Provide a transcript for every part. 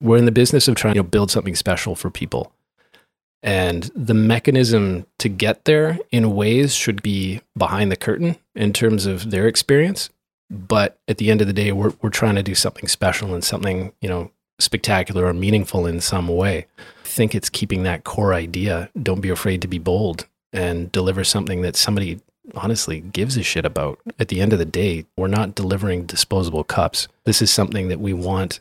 we're in the business of trying to build something special for people. And the mechanism to get there in ways should be behind the curtain in terms of their experience. But at the end of the day, we're, we're trying to do something special and something, you know, spectacular or meaningful in some way. I think it's keeping that core idea. Don't be afraid to be bold and deliver something that somebody honestly gives a shit about. At the end of the day, we're not delivering disposable cups. This is something that we want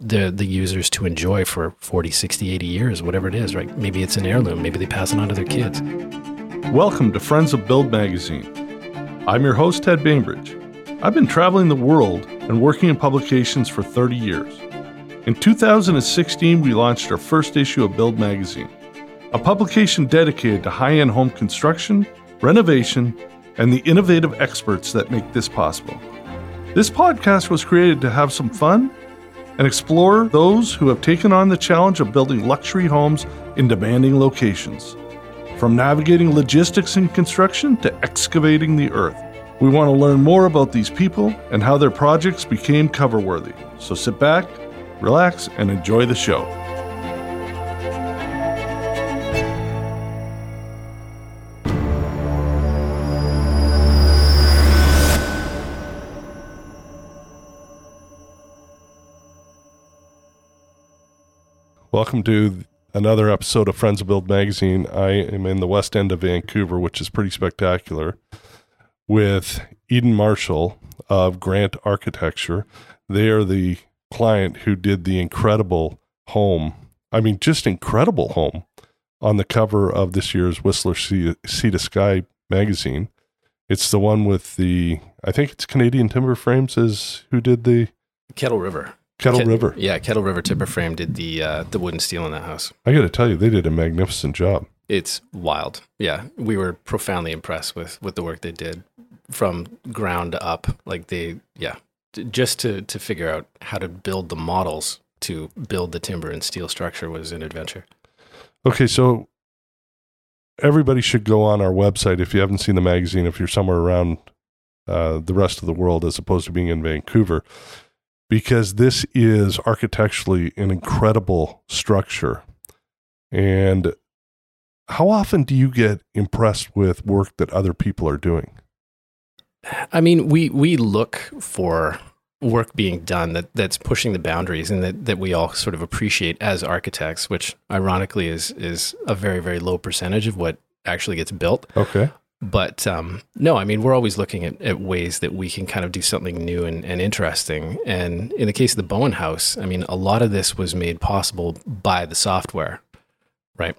the the users to enjoy for 40, 60, 80 years, whatever it is, right? Maybe it's an heirloom, maybe they pass it on to their kids. Welcome to Friends of Build magazine. I'm your host Ted Bainbridge. I've been traveling the world and working in publications for 30 years. In 2016, we launched our first issue of Build magazine, a publication dedicated to high-end home construction, renovation, and the innovative experts that make this possible. This podcast was created to have some fun and explore those who have taken on the challenge of building luxury homes in demanding locations. From navigating logistics and construction to excavating the earth, we want to learn more about these people and how their projects became cover worthy. So sit back, relax, and enjoy the show. Welcome to another episode of Friends of Build magazine. I am in the west end of Vancouver, which is pretty spectacular, with Eden Marshall of Grant Architecture. They are the client who did the incredible home. I mean, just incredible home on the cover of this year's Whistler Sea, to Sky magazine. It's the one with the, I think it's Canadian Timber Frames is who did the Kettle River. Kettle Ket- River. Yeah, Kettle River Timber Frame did the uh, the wooden steel in that house. I got to tell you, they did a magnificent job. It's wild. Yeah, we were profoundly impressed with with the work they did from ground up. Like they, yeah, just to to figure out how to build the models to build the timber and steel structure was an adventure. Okay, so everybody should go on our website if you haven't seen the magazine, if you're somewhere around uh, the rest of the world as opposed to being in Vancouver, because this is architecturally an incredible structure. And how often do you get impressed with work that other people are doing? I mean, we we look for work being done that that's pushing the boundaries and that, that we all sort of appreciate as architects, which ironically is is a very very low percentage of what actually gets built. Okay. But um, no, I mean, we're always looking at, at ways that we can kind of do something new and, and interesting. And in the case of the Bowen House, I mean, a lot of this was made possible by the software, right?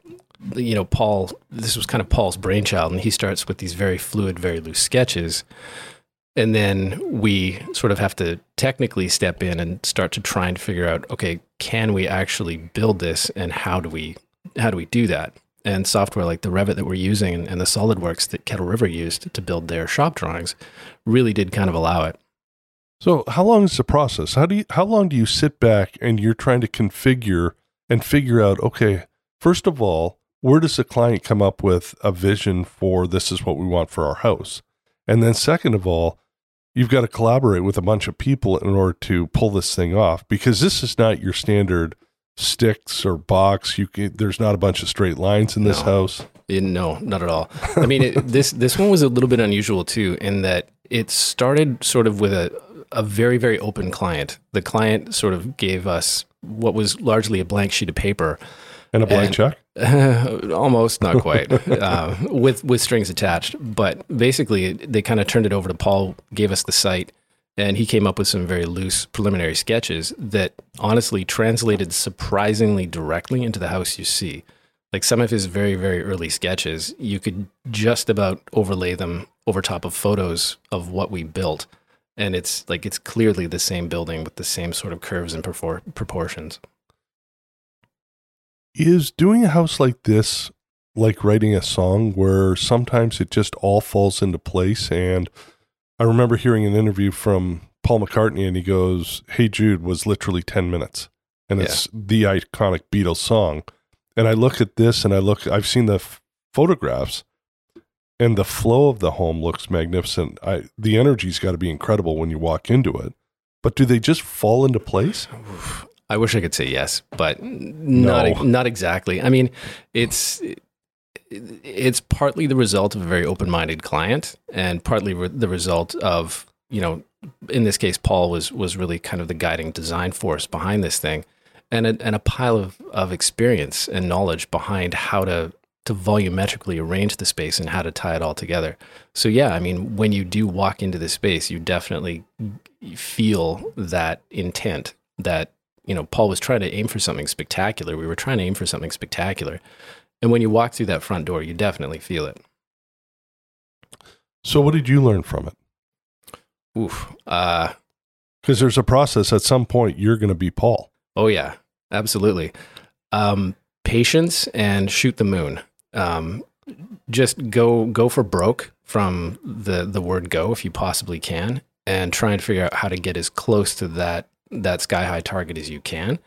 You know, Paul, this was kind of Paul's brainchild, and he starts with these very fluid, very loose sketches. And then we sort of have to technically step in and start to try and figure out, okay, can we actually build this and how do we how do we do that? And software like the Revit that we're using and, the SolidWorks that Kettle River used to build their shop drawings really did kind of allow it. So, how long is the process? How do you how long do you sit back and you're trying to configure and figure out okay, first of all, where does the client come up with a vision for this is what we want for our house? And then second of all, you've got to collaborate with a bunch of people in order to pull this thing off because this is not your standard sticks or box. You can, there's not a bunch of straight lines in this No. house. Eh, no, not at all. I mean, it, this this one was a little bit unusual too, in that it started sort of with a a very very open client. The client sort of gave us what was largely a blank sheet of paper, And a blank And- check. almost not quite uh, with with strings attached but basically they kind of turned it over to paul gave us the site and he came up with some very loose preliminary sketches that honestly translated surprisingly directly into the house you see like some of his very very early sketches you could just about overlay them over top of photos of what we built and it's like it's clearly the same building with the same sort of curves and propor- proportions Is doing a house like this like writing a song where sometimes it just all falls into place? And I remember hearing an interview from Paul McCartney, and he goes, Hey Jude was literally 10 minutes. And it's the iconic Beatles song. And I look at this and I look, I've seen the f- photographs, and the flow of the home looks magnificent. I, the energy's got to be incredible when you walk into it. But do they just fall into place? I wish I could say yes, but not No. not exactly. I mean, it's it's partly the result of a very open-minded client, and partly re- the result of you know, in this case, Paul was was really kind of the guiding design force behind this thing, and a, and a pile of of experience and knowledge behind how to to volumetrically arrange the space and how to tie it all together. So yeah, I mean, when you do walk into the space, you definitely feel that intent that you know Paul was trying to aim for something spectacular. We were trying to aim for something spectacular, and when you walk through that front door, you definitely feel it. So, what did you learn from it? Oof. Uh, Because there's a process at some point you're going to be Paul. oh yeah, absolutely. Um, patience and shoot the moon. Um, just go go for broke from the the word go if you possibly can, and try and figure out how to get as close to that that sky high target as you can.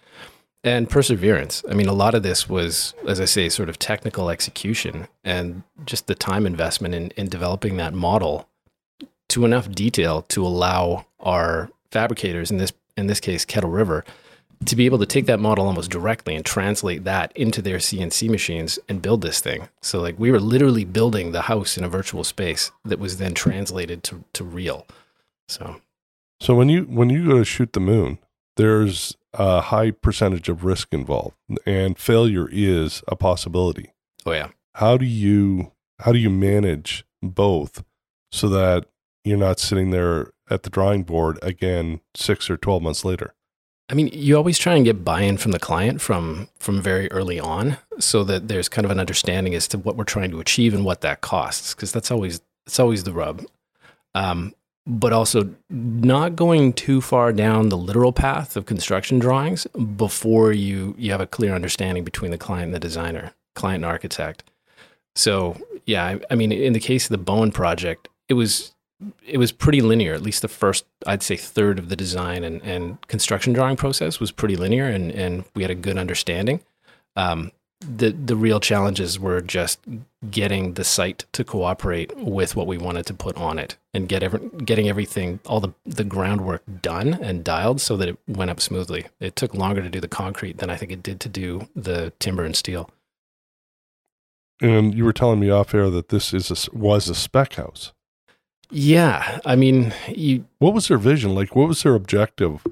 And perseverance. I mean, a lot of this was, as I say, sort of technical execution and just the time investment in, in developing that model to enough detail to allow our fabricators, in this in this case, Kettle River, to be able to take that model almost directly and translate that into their CNC machines and build this thing. So like we were literally building the house in a virtual space that was then translated to, to real. So So when you when you go to shoot the moon, there's a high percentage of risk involved, and failure is a possibility. oh yeah. How do you how do you manage both so that you're not sitting there at the drawing board again six or twelve months later? I mean, you always try and get buy-in from the client from from very early on, so that there's kind of an understanding as to what we're trying to achieve and what that costs, because that's always it's always the rub. Um, but also not going too far down the literal path of construction drawings before you you have a clear understanding between the client and the designer, client and architect. So yeah, I, I mean, in the case of the Bowen project, it was it was pretty linear. At least the first, I'd say, third of the design and, and construction drawing process was pretty linear, and, and we had a good understanding. Um, the the real challenges were just getting the site to cooperate with what we wanted to put on it, and get every, getting everything, all the the groundwork done and dialed so that it went up smoothly. It took longer to do the concrete than I think it did to do the timber and steel. And you were telling me off air that this is a, was a spec house. Yeah, I mean, you What was their vision? Like, what was their objective?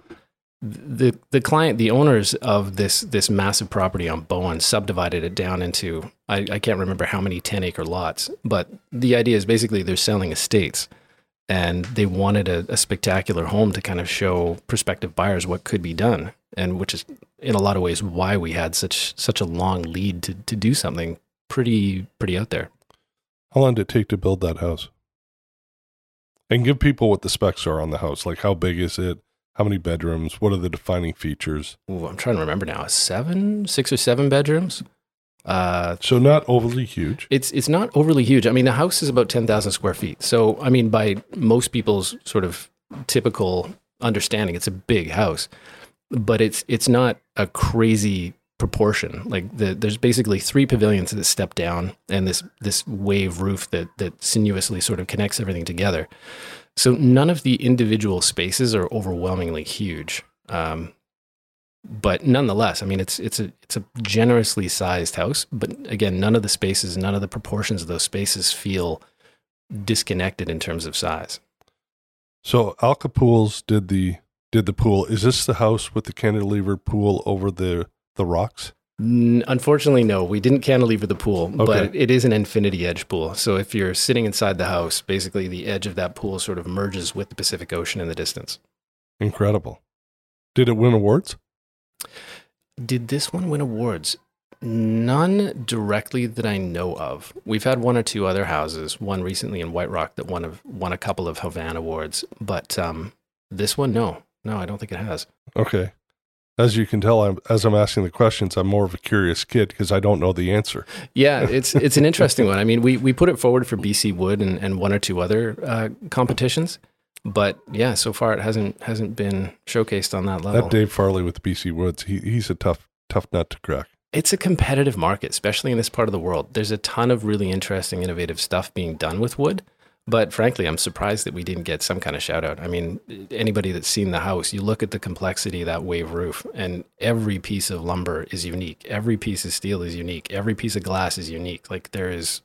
The the client, the owners of this this massive property on Bowen subdivided it down into I, I can't remember how many ten acre lots, but the idea is basically they're selling estates, and they wanted a, a spectacular home to kind of show prospective buyers what could be done, and which is in a lot of ways why we had such such a long lead to to do something pretty pretty out there. How long did it take to build that house? And give people what the specs are on the house. Like, how big is it? How many bedrooms? What are the defining features? Ooh, I'm trying to remember now. Seven, six or seven bedrooms. Uh, So, not overly huge. It's it's not overly huge. I mean, the house is about ten thousand square feet. So, I mean, by most people's sort of typical understanding, it's a big house, but it's it's not a crazy proportion. Like the, there's basically three pavilions that step down, and this this wave roof that that sinuously sort of connects everything together. So none of the individual spaces are overwhelmingly huge. Um, but nonetheless, I mean, it's it's a it's a generously sized house. But again, none of the spaces, none of the proportions of those spaces feel disconnected in terms of size. So, Alka Pools did the did the pool. Is this the house with the cantilever pool over the the rocks? Unfortunately, no, we didn't cantilever the pool, but it is an infinity edge pool. So if you're sitting inside the house, basically the edge of that pool sort of merges with the Pacific Ocean in the distance. Incredible. Did it win awards? Did this one win awards? None directly that I know of. We've had one or two other houses, one recently in White Rock that won, of, won a couple of HAVAN awards, but um, this one, no. No, I don't think it has. Okay. As you can tell, I'm, as I'm asking the questions, I'm more of a curious kid because I don't know the answer. Yeah, it's it's an interesting one. I mean, we, we put it forward for BC Wood and, and one or two other uh, competitions, but yeah, so far it hasn't hasn't been showcased on that level. That Dave Farley with BC Woods, he, he's a tough tough nut to crack. it's a competitive market, especially in this part of the world. There's a ton of really interesting, innovative stuff being done with wood, But frankly, I'm surprised that we didn't get some kind of shout out. I mean, anybody that's seen the house, you look at the complexity of that wave roof, and every piece of lumber is unique. Every piece of steel is unique. Every piece of glass is unique. Like there is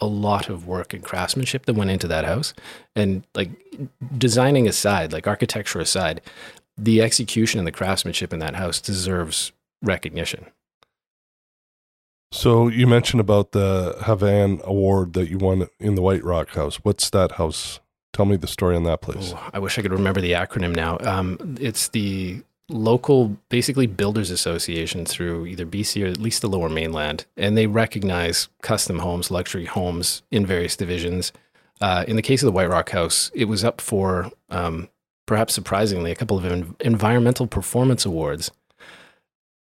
a lot of work and craftsmanship that went into that house. And like designing aside, like architecture aside, the execution and the craftsmanship in that house deserves recognition. So you mentioned about the HAVAN Award that you won in the White Rock House. What's that house? Tell me the story on that place. Ooh, I wish I could remember the acronym now. Um, it's the local, basically builders association through either BC or at least the Lower Mainland, and they recognize custom homes, luxury homes in various divisions. Uh, in the case of the White Rock House, it was up for um, perhaps surprisingly a couple of en- environmental performance awards.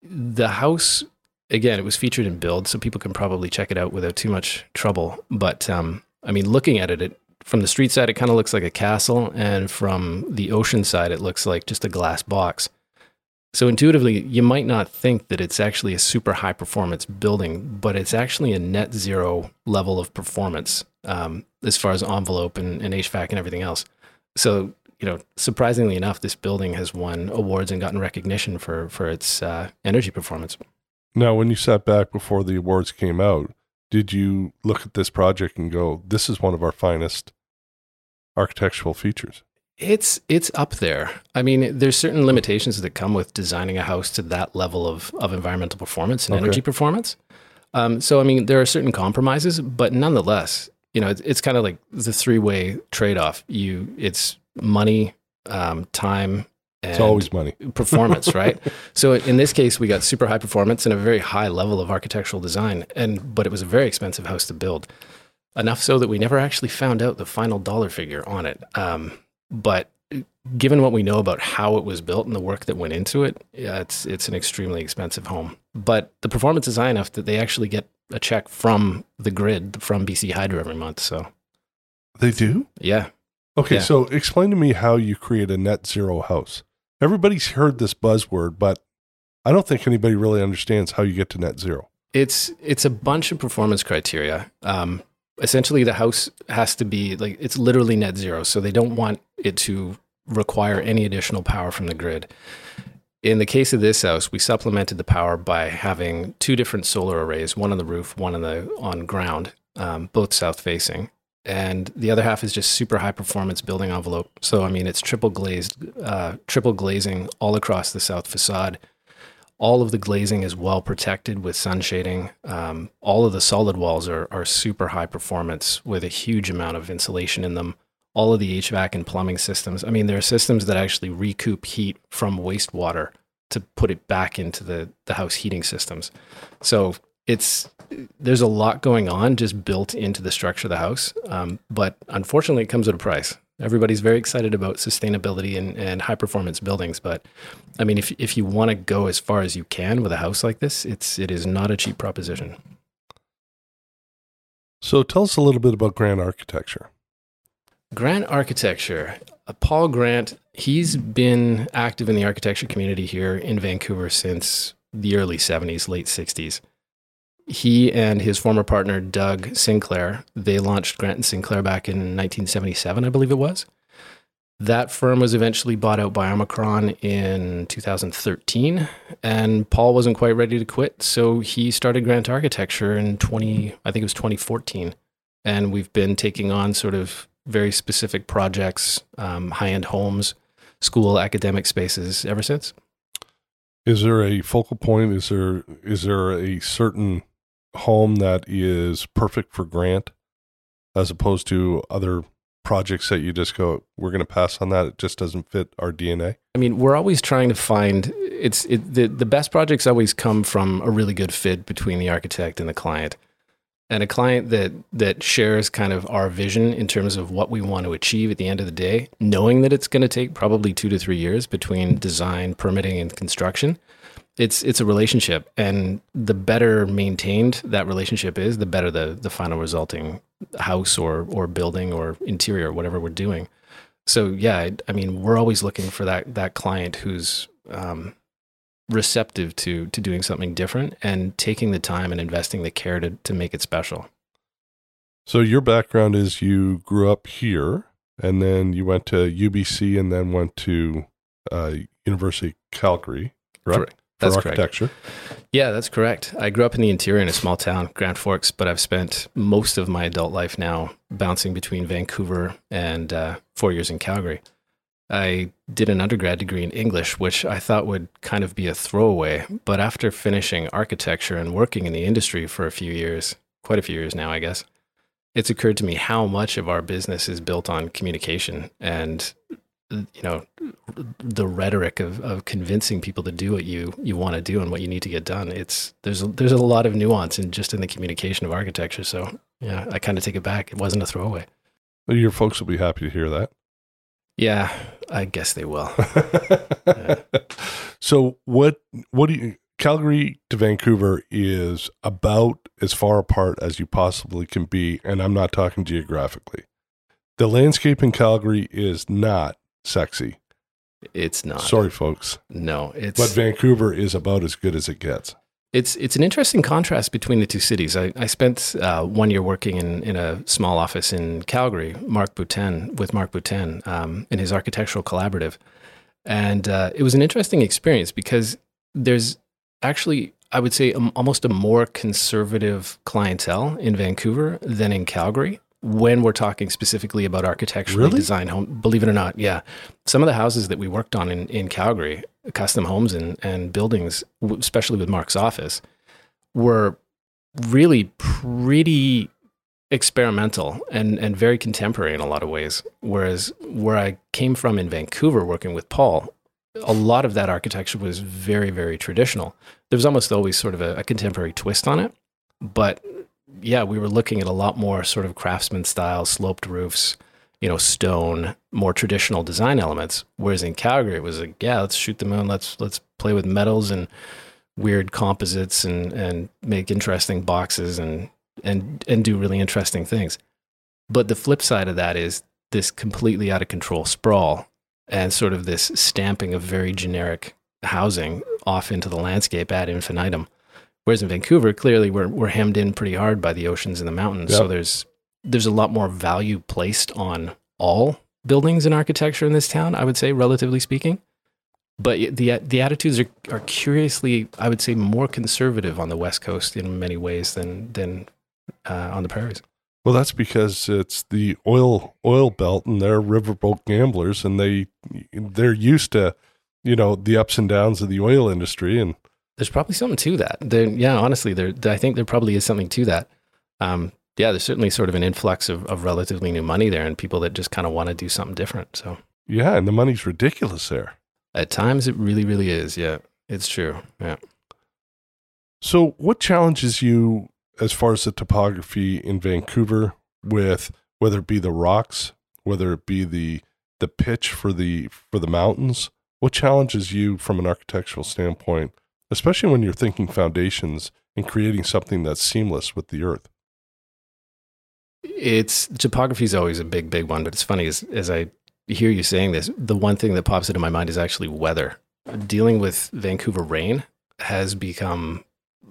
The house again, it was featured in Build, so people can probably check it out without too much trouble. But um, I mean, looking at it, it from the street side, it kind of looks like a castle, and from the ocean side, it looks like just a glass box. So intuitively, you might not think that it's actually a super high performance building, but it's actually a net zero level of performance um, as far as envelope and, and HVAC and everything else. So you know, surprisingly enough, this building has won awards and gotten recognition for for its uh, energy performance. Now, when you sat back before the awards came out, did you look at this project and go, "This is one of our finest architectural features"? It's it's up there. I mean, there's certain limitations that come with designing a house to that level of of environmental performance and okay. energy performance. Um, so, I mean, there are certain compromises, but nonetheless, you know, it's, it's kind of like the three way trade off. You, it's money, um, time, it's always money. performance, right? so in this case, we got super high performance and a very high level of architectural design, and but it was a very expensive house to build. Enough so that we never actually found out the final dollar figure on it. Um, but given what we know about how it was built and the work that went into it, yeah, it's it's an extremely expensive home. But the performance is high enough that they actually get a check from the grid from BC Hydro every month. So they do, yeah. Okay, yeah. so explain to me how you create a net zero house everybody's heard this buzzword, but I don't think anybody really understands how you get to net zero. It's it's a bunch of performance criteria. Um, essentially, the house has to be like it's literally net zero, so they don't want it to require any additional power from the grid. In the case of this house, we supplemented the power by having two different solar arrays, one on the roof, one on the on ground, um, both south facing and the other half is just super high performance building envelope. So I mean, it's triple glazed, uh, triple glazing all across the south facade. All of the glazing is well protected with sun shading. Um, all of the solid walls are are super high performance with a huge amount of insulation in them. All of the HVAC and plumbing systems. I mean, there are systems that actually recoup heat from wastewater to put it back into the the house heating systems. So it's there's a lot going on just built into the structure of the house. Um, but unfortunately, it comes at a price. Everybody's very excited about sustainability and, and high performance buildings, but I mean, if if you want to go as far as you can with a house like this, it's it is not a cheap proposition. So, tell us a little bit about Grant Architecture. Grant Architecture, uh, Paul Grant, he's been active in the architecture community here in Vancouver since the early 70s, late 60s he and his former partner Doug Sinclair they launched Grant and Sinclair back in 1977, I believe it was. That firm was eventually bought out by Omicron in 2013, and Paul wasn't quite ready to quit, so he started Grant Architecture in 20, I think it was 2014, and we've been taking on sort of very specific projects, um, high-end homes, school academic spaces ever since. Is there a focal point? Is there is there a certain home that is perfect for Grant as opposed to other projects that you just go, we're going to pass on that. It just doesn't fit our DNA. I mean, we're always trying to find it's it, the the best projects always come from a really good fit between the architect and the client. And a client that that shares kind of our vision in terms of what we want to achieve at the end of the day, knowing that it's going to take probably 2 to 3 years between design, permitting and construction it's it's a relationship and the better maintained that relationship is the better the the final resulting house or or building or interior whatever we're doing so yeah I, I mean we're always looking for that that client who's um, receptive to to doing something different and taking the time and investing the care to to make it special So your background is you grew up here, and then you went to UBC, and then went to uh, University of Calgary, correct? Correct. That's for correct. architecture. Yeah, that's correct. I grew up in the interior in a small town, Grand Forks, but I've spent most of my adult life now bouncing between Vancouver and uh, four years in Calgary. I did an undergrad degree in English, which I thought would kind of be a throwaway. But after finishing architecture and working in the industry for a few years, quite a few years now, I guess, it's occurred to me how much of our business is built on communication and you know the rhetoric of, of convincing people to do what you you want to do and what you need to get done. It's there's a, there's a lot of nuance in just in the communication of architecture. So yeah i kind of take it back. It wasn't a throwaway. Well, Your folks will be happy to hear that. yeah i guess they will. So what what do you Calgary to Vancouver is about as far apart as you possibly can be, and I'm not talking geographically. The landscape in Calgary is not sexy. it's not Sorry, folks. no it's But Vancouver is about as good as it gets. It's it's an interesting contrast between the two cities. I, I spent uh, one year working in, in a small office in Calgary, Marc Boutin, with Marc Boutin um, in his architectural collaborative, and uh, it was an interesting experience because there's actually I would say um, almost a more conservative clientele in Vancouver than in Calgary when we're talking specifically about architecturally Really? designed home. Believe it or not, yeah, some of the houses that we worked on in, in Calgary, custom homes and, and buildings, especially with Marc's office, were really pretty experimental and, and very contemporary in a lot of ways. Whereas where I came from in Vancouver working with Paul, a lot of that architecture was very, very traditional. There was almost always sort of a, a contemporary twist on it. But yeah, we were looking at a lot more sort of craftsman style, sloped roofs, you know, stone, more traditional design elements. Whereas in Calgary, it was like, yeah, let's shoot the moon, let's let's play with metals and weird composites and and make interesting boxes and and and do really interesting things. But the flip side of that is this completely out of control sprawl and sort of this stamping of very generic housing off into the landscape ad infinitum. Whereas in Vancouver, clearly we're we're hemmed in pretty hard by the oceans and the mountains. So there's there's a lot more value placed on all buildings and architecture in this town, I would say, relatively speaking. But the the attitudes are, are curiously, I would say, more conservative on the West Coast in many ways than than uh, on the prairies. Well, that's because it's the oil oil belt, and they're riverboat gamblers, and they they're used to you know the ups and downs of the oil industry, and There's probably something to that. There, yeah, honestly, there. I think there probably is something to that. Um, yeah, there's certainly sort of an influx of, of relatively new money there, and people that just kind of want to do something different. So yeah, and the money's ridiculous there. at times, it really, really is. Yeah, it's true. Yeah. So, what challenges you as far as the topography in Vancouver with whether it be the rocks, whether it be the the pitch for the for the mountains? What challenges you from an architectural standpoint, especially when you're thinking foundations and creating something that's seamless with the earth? It's topography is always a big, big one. But it's funny as as I hear you saying this, the one thing that pops into my mind is actually weather. Dealing with Vancouver rain has become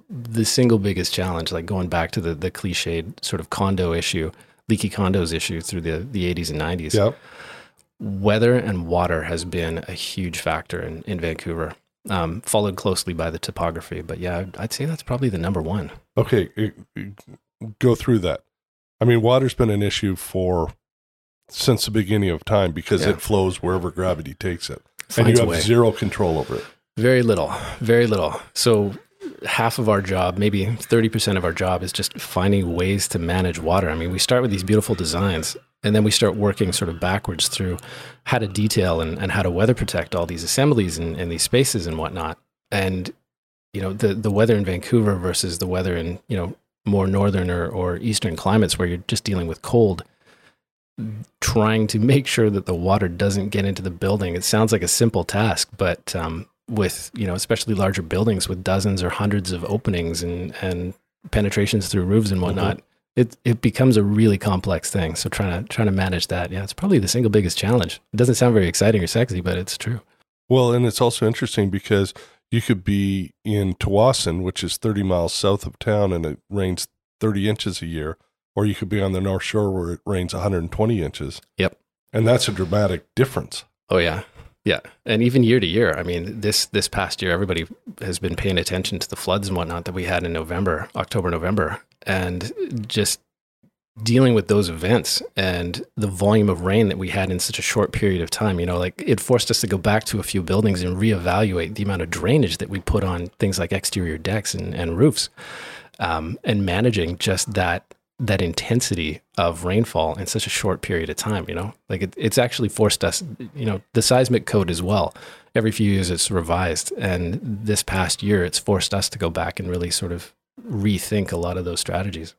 the single biggest challenge. Like going back to the the cliched sort of condo issue, leaky condos issue through the the 80s and 90s. Yep. weather and water has been a huge factor in, in Vancouver, um, followed closely by the topography. But yeah, I'd- say that's probably the number one. Okay, go through that. I mean, water's been an issue for since the beginning of time because Yeah. it flows wherever gravity takes it, and you have zero control over it. Very little, very little. So half of our job, maybe 30% of our job is just finding ways to manage water. I mean, we start with these beautiful designs and then we start working sort of backwards through how to detail and, and how to weather protect all these assemblies and, and these spaces and whatnot. And, you know, the, the weather in Vancouver versus the weather in, you know, more northern or, or eastern climates where you're just dealing with cold trying to make sure that the water doesn't get into the building. It sounds like a simple task, but um, with you know, especially larger buildings with dozens or hundreds of openings and and penetrations through roofs and whatnot, it it becomes a really complex thing. So trying to trying to manage that, yeah, it's probably the single biggest challenge. It doesn't sound very exciting or sexy, but it's true. Well, and it's also interesting because you could be in Tsawwassen, which is 30 miles south of town, and it rains 30 inches a year. or you could be on the North Shore where it rains 120 inches. Yep. And that's a dramatic difference. Oh yeah. Yeah. And even year to year, I mean, this this past year everybody has been paying attention to the floods and whatnot that we had in November, October, November. And just dealing with those events and the volume of rain that we had in such a short period of time, you know, like it forced us to go back to a few buildings and reevaluate the amount of drainage that we put on things like exterior decks and, and roofs. Um, and managing just that that intensity of rainfall in such a short period of time, you know, like it, it's actually forced us, you know, the seismic code as well. Every few years it's revised. And this past year, it's forced us to go back and really sort of rethink a lot of those strategies.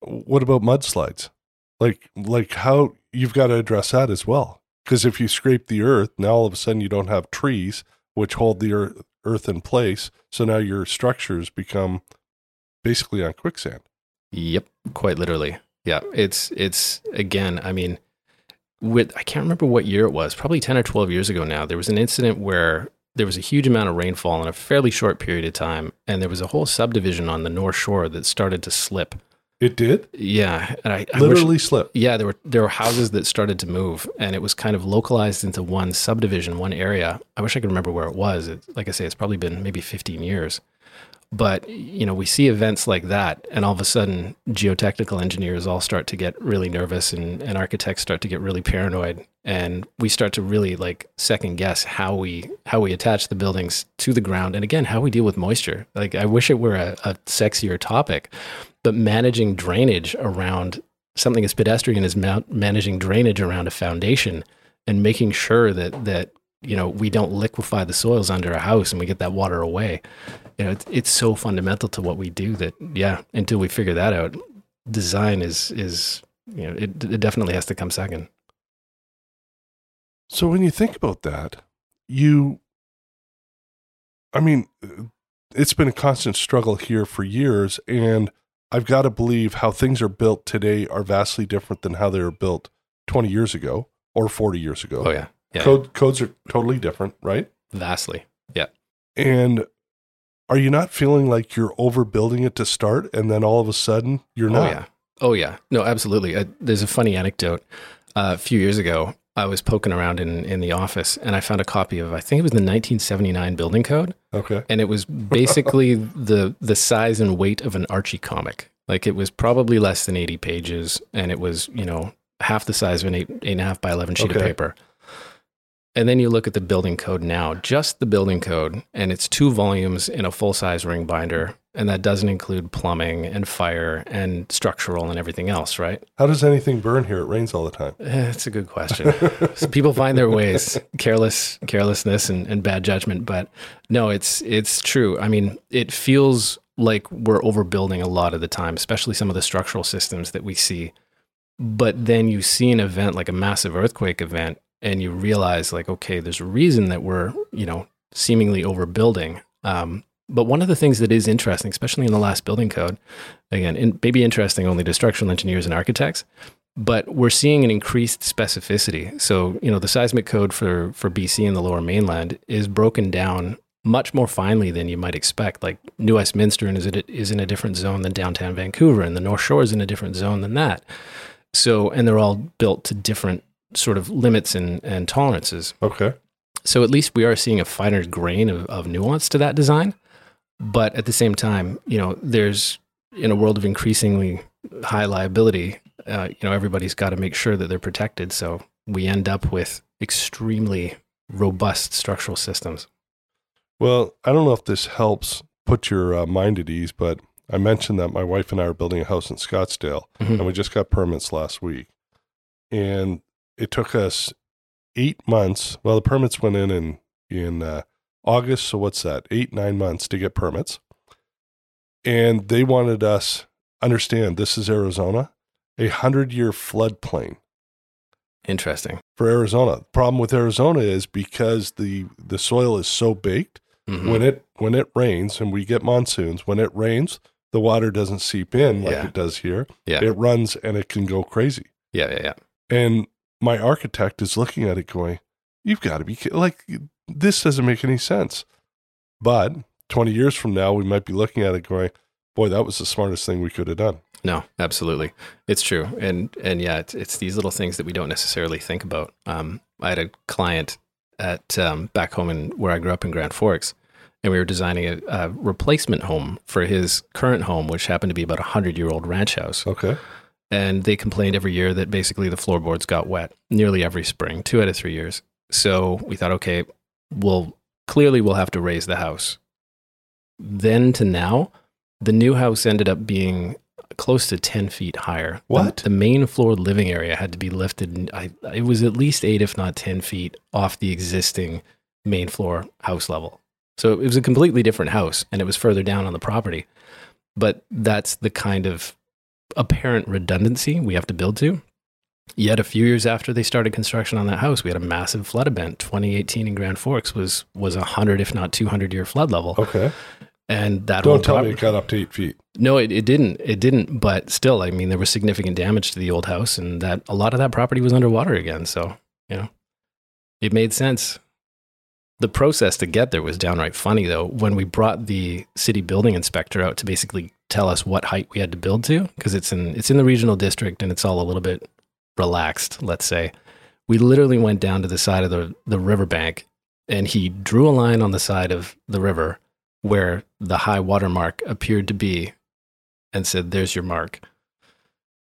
What about mudslides? Like, like how you've got to address that as well. Because if you scrape the earth, now all of a sudden you don't have trees which hold the earth, earth in place. So now your structures become basically on quicksand. Yep, quite literally. Yeah, it's it's again. I mean, with I can't remember what year it was. Probably ten or twelve years ago now. There was an incident where there was a huge amount of rainfall in a fairly short period of time, and there was a whole subdivision on the North Shore that started to slip. It did. Yeah, and I, I literally wish, slip. Yeah, there were there were houses that started to move, and it was kind of localized into one subdivision, one area. I wish I could remember where it was. It, like I say, it's probably been maybe fifteen years. But you know, we see events like that, and all of a sudden, geotechnical engineers all start to get really nervous, and, and architects start to get really paranoid, and we start to really like second guess how we how we attach the buildings to the ground, and again, how we deal with moisture. Like, I wish it were a, a sexier topic, but managing drainage around something as pedestrian as ma- managing drainage around a foundation, and making sure that that you know we don't liquefy the soils under a house and we get that water away you know, it's, it's so fundamental to what we do that, yeah, until we figure that out, design is, is, you know, it, it definitely has to come second. So when you think about that, you, I mean, it's been a constant struggle here for years. And I've got to believe how things are built today are vastly different than how they were built 20 years ago or 40 years ago. Oh, yeah. Yeah. Code, codes are totally different, right? Vastly. Yeah. And are you not feeling like you're overbuilding it to start and then all of a sudden you're oh, not? Yeah. Oh, yeah. No, absolutely. Uh, there's a funny anecdote. Uh, a few years ago, I was poking around in, in the office and I found a copy of, I think it was the 1979 building code. Okay. And it was basically the, the size and weight of an Archie comic. Like it was probably less than 80 pages and it was, you know, half the size of an eight, eight and a half by 11 sheet Okay. of paper. And then you look at the building code now, just the building code, and it's two volumes in a full size ring binder. And that doesn't include plumbing and fire and structural and everything else, right? How does anything burn here? It rains all the time. Eh, It's a good question. so people find their ways, careless, carelessness, and, and bad judgment. But no, it's it's true. I mean, it feels like we're overbuilding a lot of the time, especially some of the structural systems that we see. But then you see an event like a massive earthquake event, and you realize, like, okay, there's a reason that we're you know seemingly overbuilding. Um, but one of the things that is interesting, especially in the last building code, again, in, maybe interesting only to structural engineers and architects, but we're seeing an increased specificity. So, you know, the seismic code for for BC and the Lower Mainland is broken down much more finely than you might expect. Like New Westminster is it is in a different zone than downtown Vancouver, and the North Shore is in a different zone than that. So, and they're all built to different sort of limits and, and tolerances. Okay. So at least we are seeing a finer grain of, of nuance to that design. But at the same time, you know, there's in a world of increasingly high liability, uh, you know, everybody's got to make sure that they're protected. So we end up with extremely robust structural systems. Well, I don't know if this helps put your uh, mind at ease, but I mentioned that my wife and I are building a house in Scottsdale, Mhm. and we just got permits last week. And it took us eight months. Well, the permits went in in, in uh, August. So what's that? Eight, nine months to get permits. And they wanted us, understand this is Arizona, a hundred year floodplain Interesting. for Arizona. The problem with Arizona is because the, the soil is so baked, Mhm. when it when it rains and we get monsoons, when it rains, the water doesn't seep in like Yeah. it does here. Yeah. It runs and it can go crazy. yeah, yeah, yeah. And my architect is looking at it going, You've got to be like, this doesn't make any sense. But 20 years from now, we might be looking at it going, Boy, that was the smartest thing we could have done. No, absolutely, it's true, and and yeah, it's, it's these little things that we don't necessarily think about. Um, I had a client at um, back home in where I grew up in Grand Forks, and we were designing a, a replacement home for his current home, which happened to be about a hundred year old ranch house. Okay. And they complained every year that basically the floorboards got wet nearly every spring, two out of three years. So we thought, okay, we'll clearly we'll have to raise the house. Then to now, the new house ended up being close to 10 feet higher. The- What? The, main floor living area had to be lifted. I, it was at least eight, if not 10 feet off the existing main floor house level. So it was a completely different house and it was further down on the property. But that's the kind of apparent redundancy we have to build to. Yet a few years after they started construction on that house, we had a massive flood event. 2018 in Grand Forks was was a 100 if not 200 year flood level. Okay. And that Don't tell me property- it got up to eight feet. no, it, it didn't. It didn't. But still, I mean, there was significant damage to the old house, and that a lot of that property was underwater again. So, you know, it made sense. The process to get there was downright funny, though. When we brought the city building inspector out to basically tell us what height we had to build to, because it's in it's in the regional district and it's all a little bit relaxed. Let's say we literally went down to the side of the the riverbank, and he drew a line on the side of the river where the high water mark appeared to be and said, There's your mark.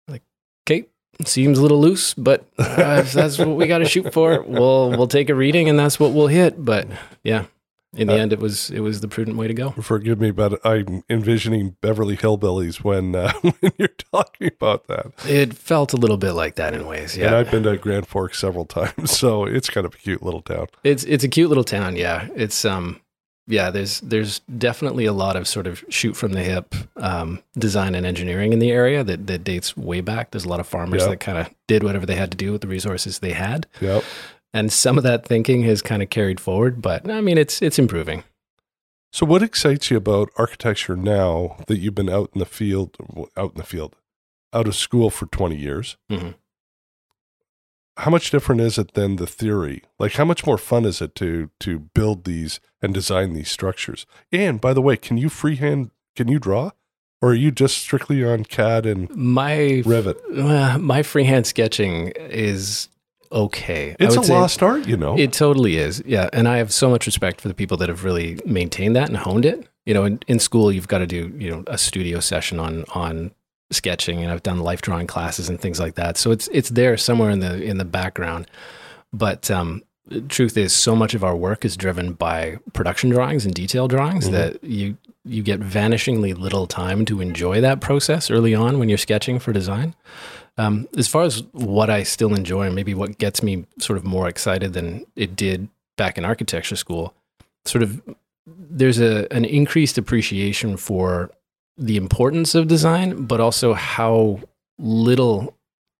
Like, okay, seems a little loose, but uh, if that's what we got to shoot for, we'll we'll take a reading and that's what we'll hit. But yeah, in the Uh, end, it was it was the prudent way to go. Forgive me, but I'm envisioning Beverly Hillbillies when uh, when you're talking about that. It felt a little bit like that in ways. Yeah, and I've been to Grand Forks several times, so it's kind of a cute little town. it's it's a cute little town. Yeah, it's um. Yeah, there's there's definitely a lot of sort of shoot from the hip um, design and engineering in the area that, that dates way back. There's a lot of farmers Yeah. that kind of did whatever they had to do with the resources they had. Yep. and some of that thinking has kind of carried forward but i mean it's it's improving So, what excites you about architecture now that you've been out in the field, out in the field, out of school for 20 years? Mhm. How much different is it than the theory? Like, how much more fun is it to to build these and design these structures? And by the way, can you freehand? Can you draw, or are you just strictly on CAD and my Revit? uh, my freehand sketching is okay It's a lost art, you know. it totally is yeah and i have so much respect for the people that have really maintained that and honed it you know in, in school you've got to do you know a studio session on on sketching and i've done life drawing classes and things like that. So it's it's there somewhere in the in the background. But um the truth is so much of our work is driven by production drawings and detail drawings Mhm. that you you get vanishingly little time to enjoy that process early on when you're sketching for design. Um, as far as what I still enjoy and maybe what gets me sort of more excited than it did back in architecture school, sort of there's a an increased appreciation for the importance of design, but also how little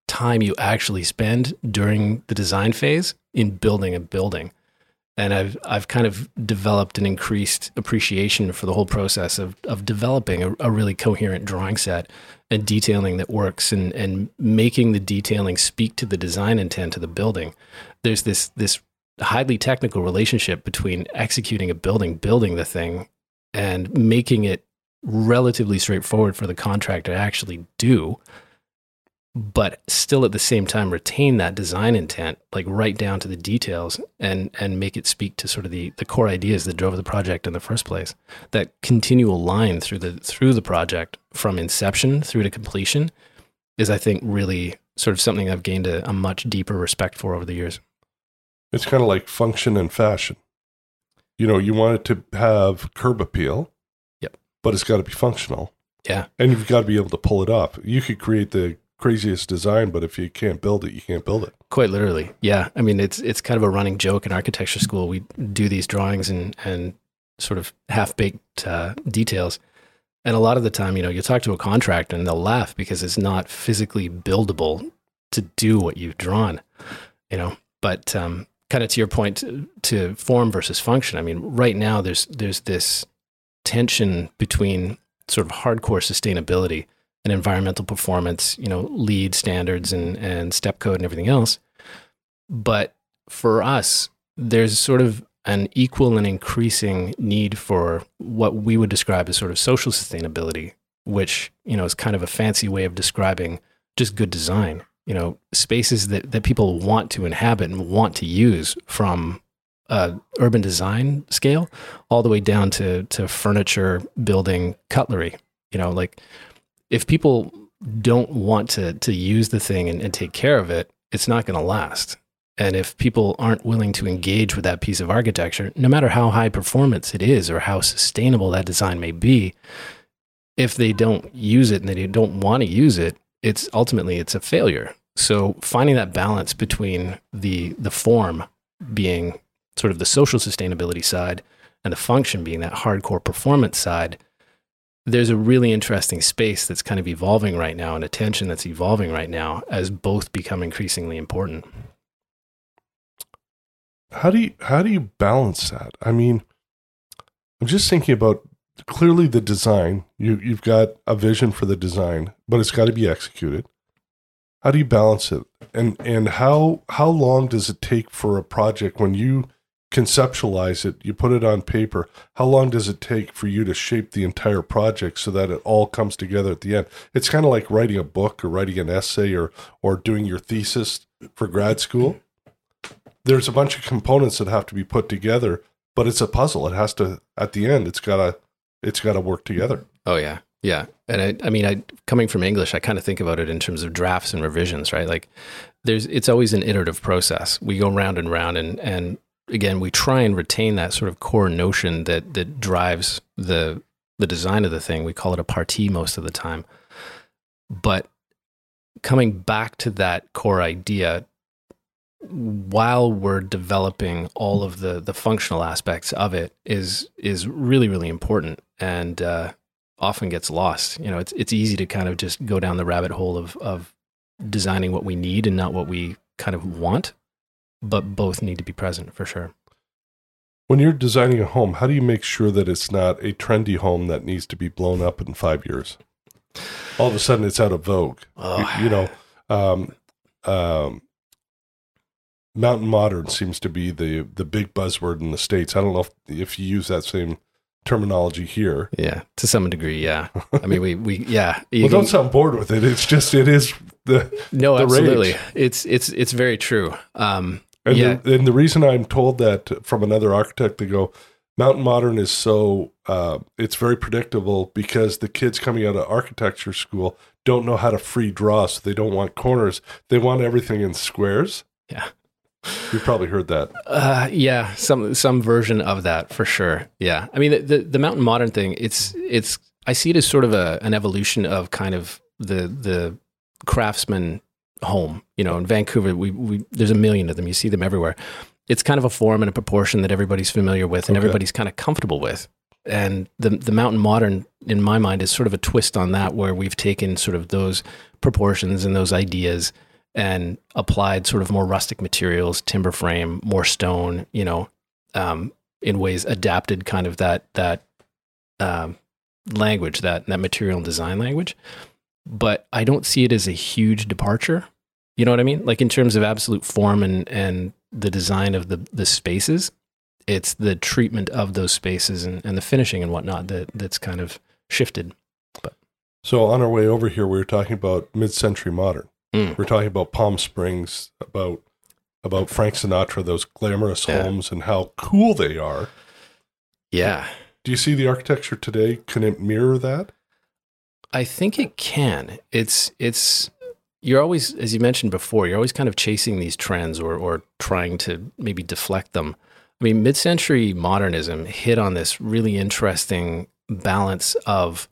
time you actually spend during the design phase in building a building. And I've I've kind of developed an increased appreciation for the whole process of of developing a, a really coherent drawing set and detailing that works and and making the detailing speak to the design intent of the building. There's this this highly technical relationship between executing a building, building the thing, and making it relatively straightforward for the contractor to actually do, but still at the same time retain that design intent, like right down to the details and and make it speak to sort of the, the core ideas that drove the project in the first place. That continual line through the through the project from inception through to completion is I think really sort of something I've gained a, a much deeper respect for over the years. It's kind of like function and fashion. You know, you want it to have curb appeal. But it's got to be functional. Yeah. And you've got to be able to pull it off. You could create the craziest design, but if you can't build it, you can't build it. Quite literally, yeah. I mean, it's it's kind of a running joke in architecture school. We do these drawings and and sort of half baked uh, details, and a lot of the time, you know, you talk to a contractor and they'll laugh because it's not physically buildable to do what you've drawn, you know. But um, kind of to your point, to, to form versus function. I mean, right now there's there's this tension between sort of hardcore sustainability and environmental performance, you know, LEED standards and, and step code and everything else. But for us, there's sort of an equal and increasing need for what we would describe as sort of social sustainability which you know is kind of a fancy way of describing just good design. You know, spaces that that people want to inhabit and want to use from uh, urban design scale all the way down to to furniture, building, cutlery. You know, like if people don't want to to use the thing and, and take care of it, it's not going to last. And if people aren't willing to engage with that piece of architecture, no matter how high performance it is or how sustainable that design may be, if they don't use it and they don't want to use it, it's ultimately it's a failure. So finding that balance between the the form being sort of the social sustainability side and the function being that hardcore performance side, there's a really interesting space that's kind of evolving right now and attention that's evolving right now as both become increasingly important how do you how do you balance that? I mean, I'm just thinking about clearly the design. You you've got a vision for the design, but it's got to be executed. How do you balance it? And and how how long does it take for a project when you conceptualize it, you put it on paper, how long does it take for you to shape the entire project so that it all comes together at the end? It's kind of like writing a book or writing an essay or or doing your thesis for grad school there's a bunch of components that have to be put together, but it's a puzzle. It has to at the end. It's gotta it's gotta work together. Oh yeah, yeah. And I, I mean, I coming from English, I kind of think about it in terms of drafts and revisions, right? Like, there's it's always an iterative process. We go round and round, and and again, we try and retain that sort of core notion that that drives the the design of the thing. We call it a parti most of the time, but coming back to that core idea while we're developing all of the the functional aspects of it is is really really important and uh, often gets lost. You know, it's it's easy to kind of just go down the rabbit hole of of designing what we need and not what we kind of want, but both need to be present for sure. When you're designing a home, how do you make sure that it's not a trendy home that needs to be blown up in five years? All of a sudden, it's out of vogue. Oh. You, you, know, um, um, mountain modern seems to be the the big buzzword in the states. I don't know if if you use that same terminology here. Yeah, to some degree, yeah. I mean, we we yeah. well, don't sound bored with it. It's just it is the no, the absolutely. Rage. It's it's it's very true. Um, and yeah, the, and the reason I'm told that from another architect they go. Mountain Modern is so uh, it's very predictable because the kids coming out of architecture school don't know how to free draw, so they don't want corners. They want everything in squares. Yeah. You've probably heard that. Uh, yeah, some some version of that for sure. Yeah, I mean the, the, the mountain modern thing. It's it's I see it as sort of a an evolution of kind of the the craftsman home. You know, in Vancouver, we, we there's a million of them. You see them everywhere. It's kind of a form and a proportion that everybody's familiar with and okay. everybody's kind of comfortable with. And the the mountain modern, in my mind, is sort of a twist on that, where we've taken sort of those proportions and those ideas and applied sort of more rustic materials, timber frame, more stone, you know, um, in ways adapted kind of that that um, language, that that material and design language. But I don't see it as a huge departure. You know what I mean? Like in terms of absolute form and and the design of the the spaces, it's the treatment of those spaces and, and the finishing and whatnot that that's kind of shifted. But so on our way over here, we were talking about mid-century modern. Mm. We're talking about Palm Springs, about about Frank Sinatra, those glamorous yeah. homes, and how cool they are. Yeah. Do you see the architecture today? Can it mirror that? I think it can. It's it's you're always, as you mentioned before, you're always kind of chasing these trends or or trying to maybe deflect them. I mean, mid-century modernism hit on this really interesting balance of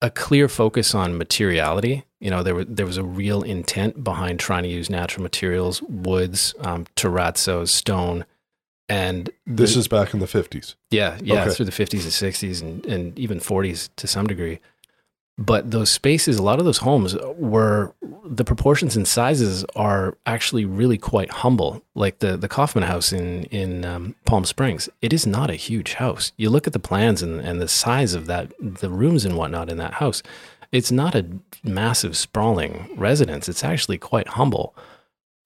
a clear focus on materiality. You know, there was there was a real intent behind trying to use natural materials, woods, um, terrazzo, stone, and this is back in the fifties. Yeah, yeah, okay. through the fifties and sixties and and even forties to some degree. But those spaces, a lot of those homes were the proportions and sizes are actually really quite humble. Like the the Kaufmann House in in um, Palm Springs, it is not a huge house. You look at the plans and and the size of that, the rooms and whatnot in that house. It's not a massive sprawling residence. It's actually quite humble,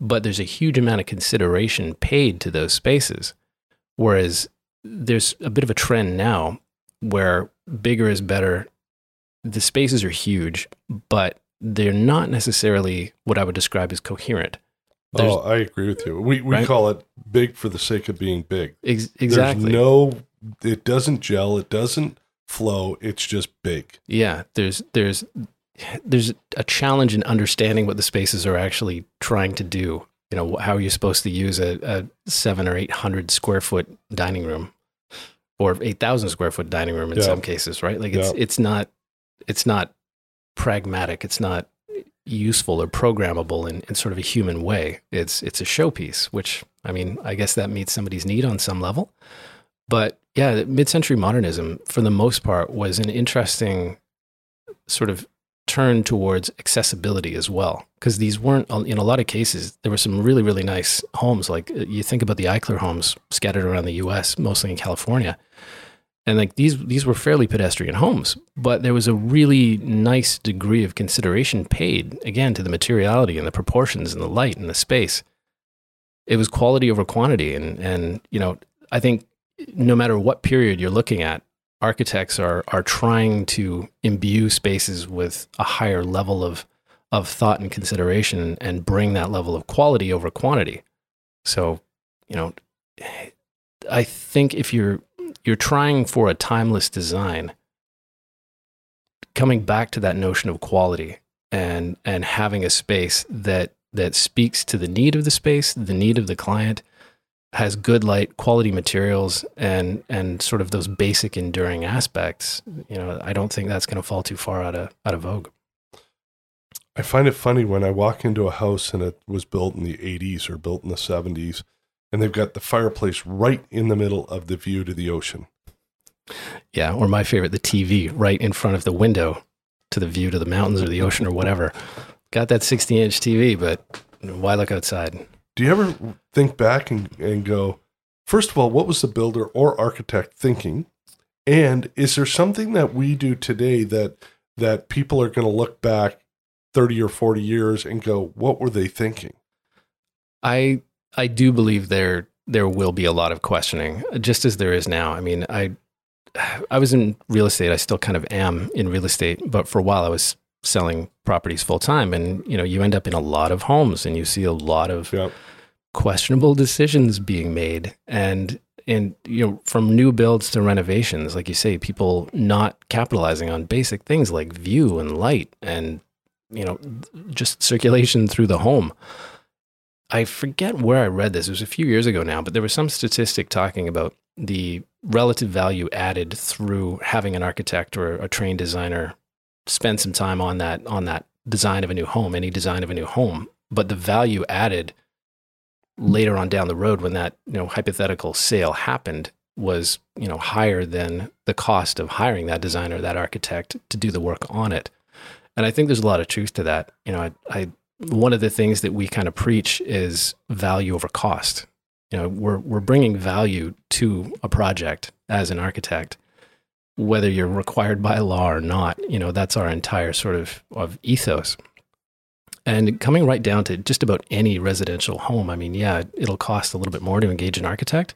but there's a huge amount of consideration paid to those spaces. Whereas there's a bit of a trend now where bigger is better the spaces are huge, but they're not necessarily what I would describe as coherent. There's- oh, I agree with you. We we Right? call it big for the sake of being big. Ex- exactly. There's no, it doesn't gel. It doesn't flow. It's just big. yeah, there's there's there's a challenge in understanding what the spaces are actually trying to do. You know, how are you supposed to use a, a seven or eight hundred square foot dining room, or eight thousand square foot dining room in Yeah. some cases, right? Like it's Yeah. it's not it's not pragmatic. It's not useful or programmable in, in sort of a human way. It's it's a showpiece, which I mean, I guess that meets somebody's need on some level. But yeah, mid-century modernism, for the most part, was an interesting sort of turn towards accessibility as well. Because these weren't, in a lot of cases, there were some really, really nice homes. Like uh, you think about the Eichler homes scattered around the U.S., mostly in California, and like these these were fairly pedestrian homes, but there was a really nice degree of consideration paid again to the materiality and the proportions and the light and the space. It was quality over quantity, and and you know I think no matter what period you're looking at, architects are are trying to imbue spaces with a higher level of of thought and consideration and bring that level of quality over quantity. So, you know, I think if you're you're trying for a timeless design, coming back to that notion of quality and and having a space that that speaks to the need of the space, the need of the client, has good light, quality materials, and and sort of those basic enduring aspects. You know, I don't think that's going to fall too far out of out of vogue. I find it funny when I walk into a house and it was built in the 80s or built in the 70s, and they've got the fireplace right in the middle of the view to the ocean. Yeah, or my favorite, the TV right in front of the window to the view to the mountains or the ocean or whatever. Got that 60 inch TV, but why look outside? Do you ever think back and, and go, first of all, what was the builder or architect thinking? And is there something that we do today that that people are going to look back 30 or 40 years and go, what were they thinking? I I do believe there there will be a lot of questioning, just as there is now. I mean, I I was in real estate. I still kind of am in real estate, but for a while I was selling properties full time, and you know, you end up in a lot of homes, and you see a lot of Yep. questionable decisions being made, and and you know, from new builds to renovations, like you say, people not capitalizing on basic things like view and light, and you know, just circulation through the home. I forget where I read this. It was a few years ago now, but there was some statistic talking about the relative value added through having an architect or a trained designer spend some time on that on that design of a new home, any design of a new home. But the value added later on down the road when that, you know, hypothetical sale happened was, you know, higher than the cost of hiring that designer, that architect to do the work on it. And I think there's a lot of truth to that. You know, I, I one of the things that we kind of preach is value over cost. You know, we're we're bringing value to a project as an architect, whether you're required by law or not. You know, that's our entire sort of of ethos. And coming right down to just about any residential home, I mean, yeah, it'll cost a little bit more to engage an architect,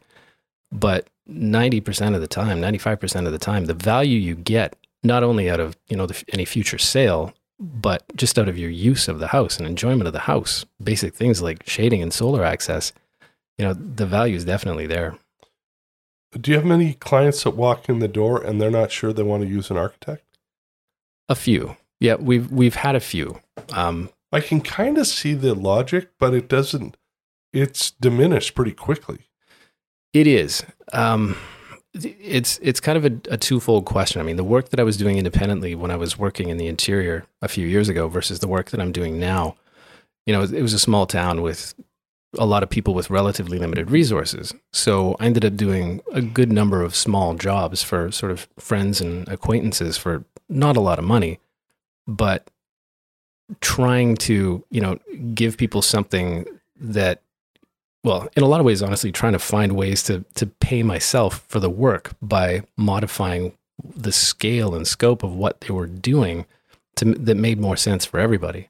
but 90% of the time, 95% of the time, the value you get not only out of, you know, the, any future sale, but just out of your use of the house and enjoyment of the house, basic things like shading and solar access, you know, the value is definitely there. Do you have many clients that walk in the door and they're not sure they want to use an architect? A few. Yeah, we've we've had a few. Um, I can kind of see the logic, but it doesn't, it's diminished pretty quickly. It is. Um, it's it's kind of a, a twofold question. I mean, the work that I was doing independently when I was working in the interior a few years ago versus the work that I'm doing now, you know, it was a small town with a lot of people with relatively limited resources. So I ended up doing a good number of small jobs for sort of friends and acquaintances for not a lot of money, but trying to, you know, give people something that well, in a lot of ways, honestly, trying to find ways to to pay myself for the work by modifying the scale and scope of what they were doing to that made more sense for everybody.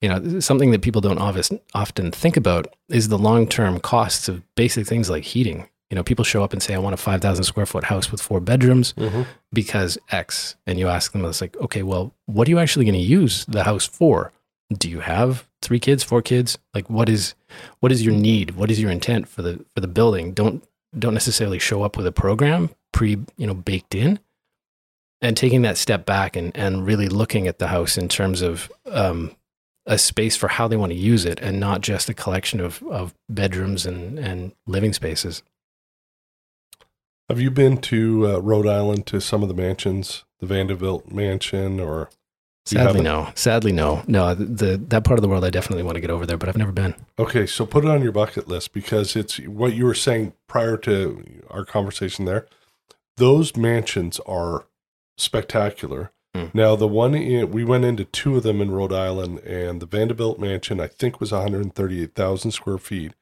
You know, something that people don't obvious, often think about is the long term costs of basic things like heating You know, people show up and say, I want a 5,000 square foot house with four bedrooms Mhm. because X. And you ask them, it's like, okay, well, what are you actually going to use the house for? Do you have three kids, four kids? Like, what is, what is your need? What is your intent for the, for the building? Don't, don't necessarily show up with a program pre, you know, baked in and taking that step back and, and really looking at the house in terms of, um, a space for how they want to use it and not just a collection of, of bedrooms and, and living spaces. Have you been to uh, Rhode Island to some of the mansions, the Vanderbilt mansion, or Sadly, no. Sadly, no. No, the, that part of the world I definitely want to get over there, but I've never been. okay? So put it on your bucket list because it's what you were saying prior to our conversation. There, those mansions are spectacular. Hmm. Now, the one in, we went into two of them in Rhode Island, and the Vanderbilt mansion I think was 138,000 square feet.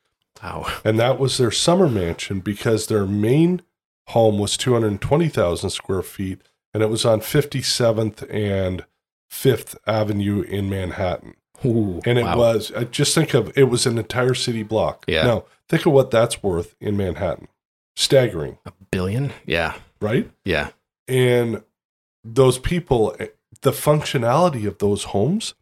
Wow. and that was their summer mansion because their main home was 220,000 square feet and it was on 57th and 5th Avenue in Manhattan. Ooh, And it wow. was, I just think of it was an entire city block. Yeah. Now, think of what that's worth in Manhattan. Staggering, a billion. Yeah. right? Yeah. And those people, eh, the functionality of those homes,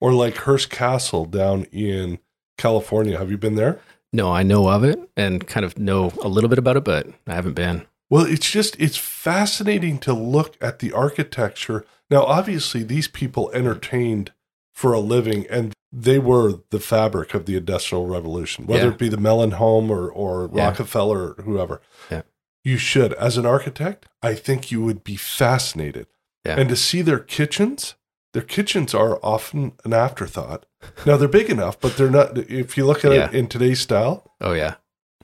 or like Hearst Castle down in California. Have you been there? No, I know of it and kind of know a little bit about it, but I haven't been. Well, it's just it's fascinating to look at the architecture. Now, obviously, these people entertained for a living, and they were the fabric of the Industrial Revolution, whether Yeah. it be the Mellon home or or Yeah. Rockefeller or whoever. Yeah. You should, as an architect, I think you would be fascinated. Yeah. And to see their kitchens, their kitchens are often an afterthought. Now they're big enough, but they're not. If you look at it in today's style, Oh yeah.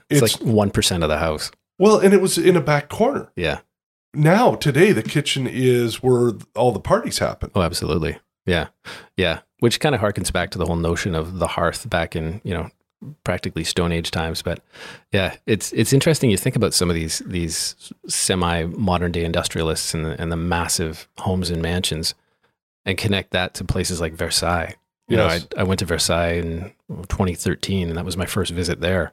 It's, it's, like 1% of the house. well, and it was in a back corner. Yeah. Now today the kitchen is where all the parties happen Oh, absolutely. Yeah. Yeah. Which kind of harkens back to the whole notion of the hearth back in, you know, practically Stone Age times. But yeah, it's it's interesting. You think about some of these these semi modern day industrialists and the, and the massive homes and mansions, and connect that to places like Versailles. You Yes. know, I, I went to Versailles in 2013, and that was my first visit there.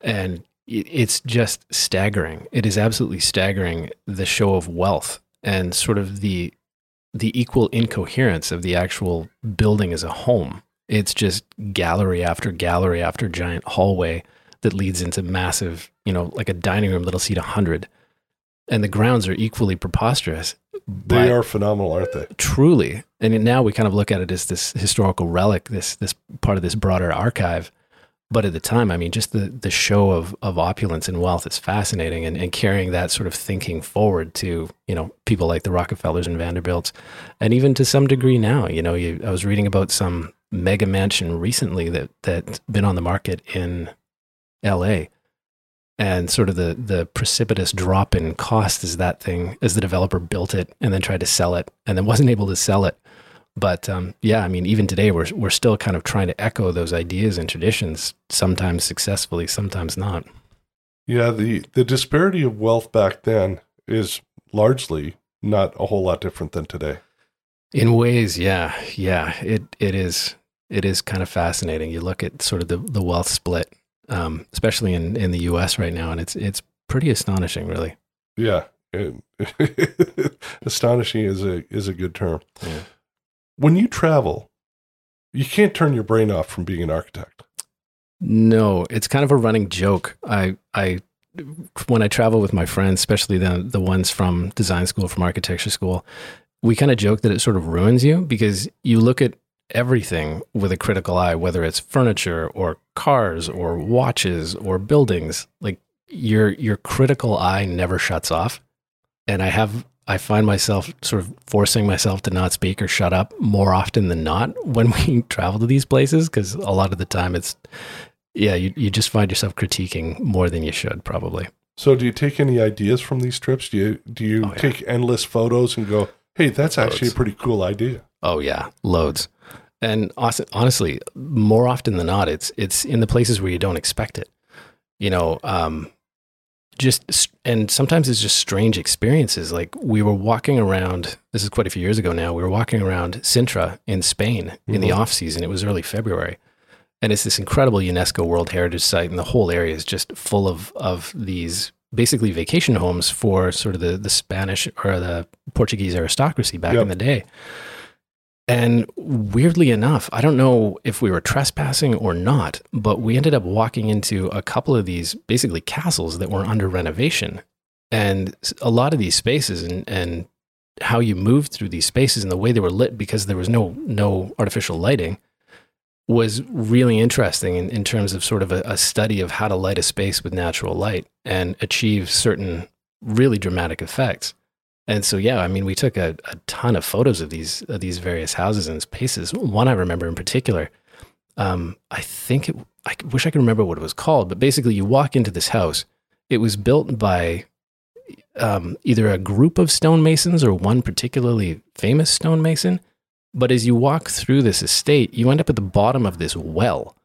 And it's just staggering. It is absolutely staggering the show of wealth and sort of the the equal incoherence of the actual building as a home. It's just gallery after gallery after giant hallway that leads into massive, you know, like a dining room that'll seat a hundred. And the grounds are equally preposterous. they are phenomenal aren't they truly. And now we kind of look at it as this historical relic, this this part of this broader archive. But at the time, I mean, just the the show of of opulence and wealth is fascinating, and, and carrying that sort of thinking forward to you know people like the Rockefellers and Vanderbilts, and even to some degree now. You know, you, I was reading about some mega mansion recently that that's been on the market in L.A. And sort of the the precipitous drop in cost as that thing as the developer built it and then tried to sell it and then wasn't able to sell it. But um, yeah, I mean, even today we're we're still kind of trying to echo those ideas and traditions, sometimes successfully, sometimes not. yeah the the disparity of wealth back then is largely not a whole lot different than today In ways, yeah, yeah, it it is it is kind of fascinating. You look at sort of the the wealth split, um, especially in in the U.S. right now, and it's it's pretty astonishing, really. yeah It- astonishing is a is a good term Yeah. When you travel you can't turn your brain off from being an architect No, it's kind of a running joke. I I when I travel with my friends, especially the the ones from design school, from architecture school, we kind of joke that it sort of ruins you because you look at everything with a critical eye, whether it's furniture or cars or watches or buildings. Like your your critical eye never shuts off. And I have I find myself sort of forcing myself to not speak or shut up more often than not when we travel to these places because a lot of the time it's yeah, you, you just find yourself critiquing more than you should probably. so do you take any ideas from these trips do you do you Oh, yeah. take endless photos and go hey that's actually a pretty cool idea Oh yeah, loads. And honestly, more often than not, it's it's in the places where you don't expect it. You know, um, just and sometimes it's just strange experiences. Like we were walking around. This is quite a few years ago now. We were walking around Sintra in Spain in the Mhm. off season. It was early February, and it's this incredible UNESCO World Heritage Site, and the whole area is just full of of these basically vacation homes for sort of the the Spanish or the Portuguese aristocracy back Yep. in the day. And weirdly enough, I don't know if we were trespassing or not, but we ended up walking into a couple of these basically castles that were under renovation. And a lot of these spaces and, and how you moved through these spaces and the way they were lit because there was no no artificial lighting was really interesting in, in terms of sort of a, a study of how to light a space with natural light and achieve certain really dramatic effects. And so, yeah, I mean, we took a, a ton of photos of these of these various houses and spaces. One I remember in particular, um, I think it, I wish I could remember what it was called, but basically, you walk into this house. It was built by um, either a group of stonemasons or one particularly famous stonemason. But as you walk through this estate, you end up at the bottom of this well,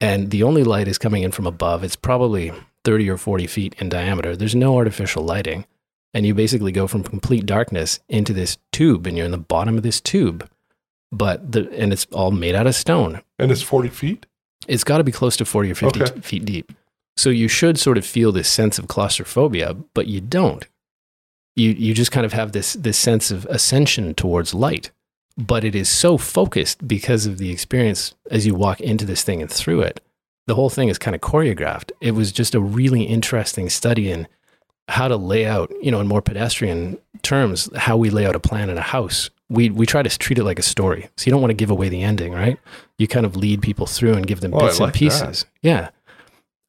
and the only light is coming in from above. It's probably thirty or forty feet in diameter. There's no artificial lighting and you basically go from complete darkness into this tube and you're in the bottom of this tube. But the and it's all made out of stone. And it's 40 feet? it's got to be close to 40 or 50 Okay. feet deep. So you should sort of feel this sense of claustrophobia but you don't. You you just kind of have this this sense of ascension towards light. But it is so focused because of the experience as you walk into this thing and through it. The whole thing is kind of choreographed. It was just a really interesting study in how to lay out, you know, in more pedestrian terms, how we lay out a plan in a house. We we try to treat it like a story. So you don't want to give away the ending, right? You kind of lead people through and give them Oh, bits like and that. pieces. Yeah.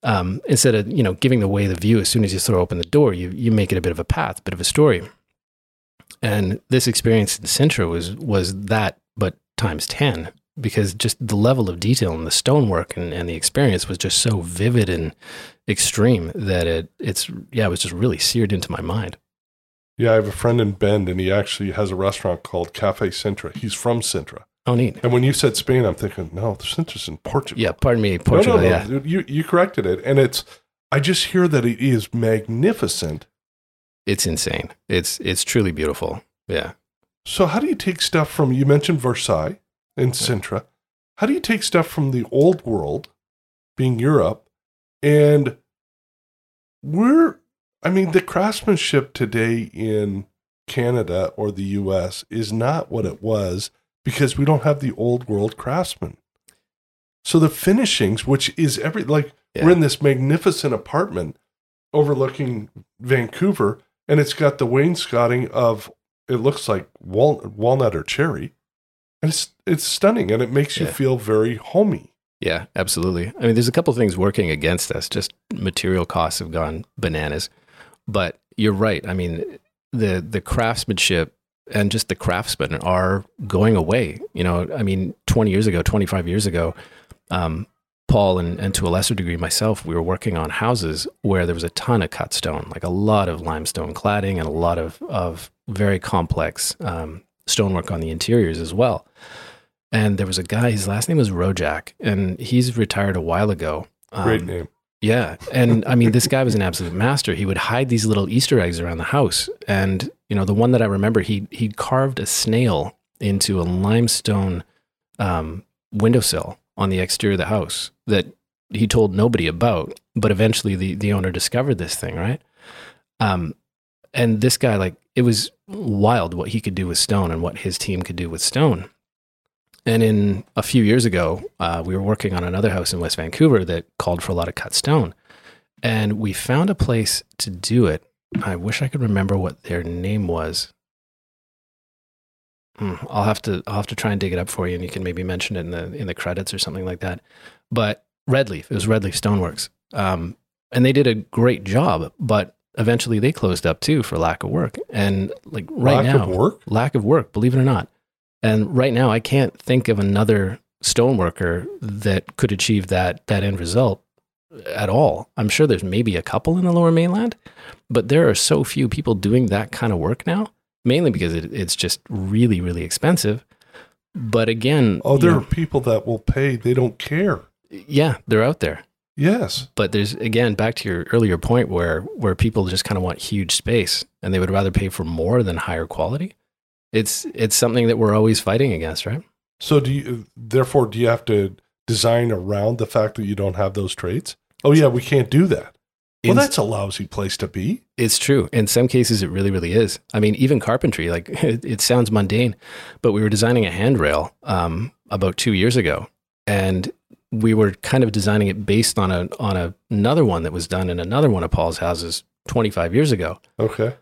Um, instead of you know giving away the view as soon as you throw open the door, you you make it a bit of a path, a bit of a story. And this experience in Sintra was was that, but times ten, because just the level of detail and the stonework and, and the experience was just so vivid and extreme that it it's yeah it was just really seared into my mind Yeah, I have a friend in Bend, and he actually has a restaurant called Cafe Sintra. He's from Sintra. oh neat And when you said Spain, I'm thinking, no, Sintra's in Portugal. yeah pardon me No, portugal no, no, yeah You, you corrected it. And it's, I just hear that it is magnificent. it's insane it's it's truly beautiful yeah So, how do you take stuff from, you mentioned Versailles and Sintra. How do you take stuff from the old world, being Europe, and we're, I mean, the craftsmanship today in Canada or the US is not what it was because we don't have the old world craftsmen. So, the finishings, which is every, like, Yeah. we're in this magnificent apartment overlooking Vancouver, and it's got the wainscoting of it looks like wal- walnut or cherry, and it's it's stunning, and it makes you Yeah. feel very homey. Yeah, absolutely. I mean, there's a couple things working against us. Just material costs have gone bananas. But you're right. I mean, the the craftsmanship and just the craftsmen are going away. You know, I mean, 20 years ago, 25 years ago, um, Paul and, and to a lesser degree myself, we were working on houses where there was a ton of cut stone, like a lot of limestone cladding and a lot of, of very complex um, stonework on the interiors as well. And there was a guy, his last name was Rojak, and he's retired a while ago. Um, Great name. yeah. And I mean, this guy was an absolute master. He would hide these little Easter eggs around the house. And, you know, the one that I remember, he, he carved a snail into a limestone um, windowsill on the exterior of the house that he told nobody about. But eventually the, the owner discovered this thing, right? Um, and this guy, like, it was wild what he could do with stone and what his team could do with stone. And in a few years ago, uh, we were working on another house in West Vancouver that called for a lot of cut stone. And we found a place to do it. I wish I could remember what their name was. Hmm, I'll have to I'll have to try and dig it up for you, and you can maybe mention it in the in the credits or something like that. But Redleaf, it was Redleaf Stoneworks, um, and they did a great job. But eventually, they closed up too for lack of work. And like right Lack now, of work. lack of work, believe it or not. And right now, I can't think of another stoneworker that could achieve that that end result at all. I'm sure there's maybe a couple in the Lower Mainland, but there are so few people doing that kind of work now. Mainly because it, it's just really, really expensive. But again, Oh, you there know, are people that will pay. They don't care. yeah, they're out there. Yes. But there's again back to your earlier point where where people just kind of want huge space and they would rather pay for more than higher quality. It's it's something that we're always fighting against, right? So do you? Therefore, do you have to design around the fact that you don't have those traits? Oh yeah, we can't do that. Well, that's a lousy place to be. It's true. In some cases, it really, really is. I mean, even carpentry, like it, it sounds mundane, but we were designing a handrail um, about two years ago, and we were kind of designing it based on a on a, another one that was done in another one of Paul's houses 25 years ago. Okay.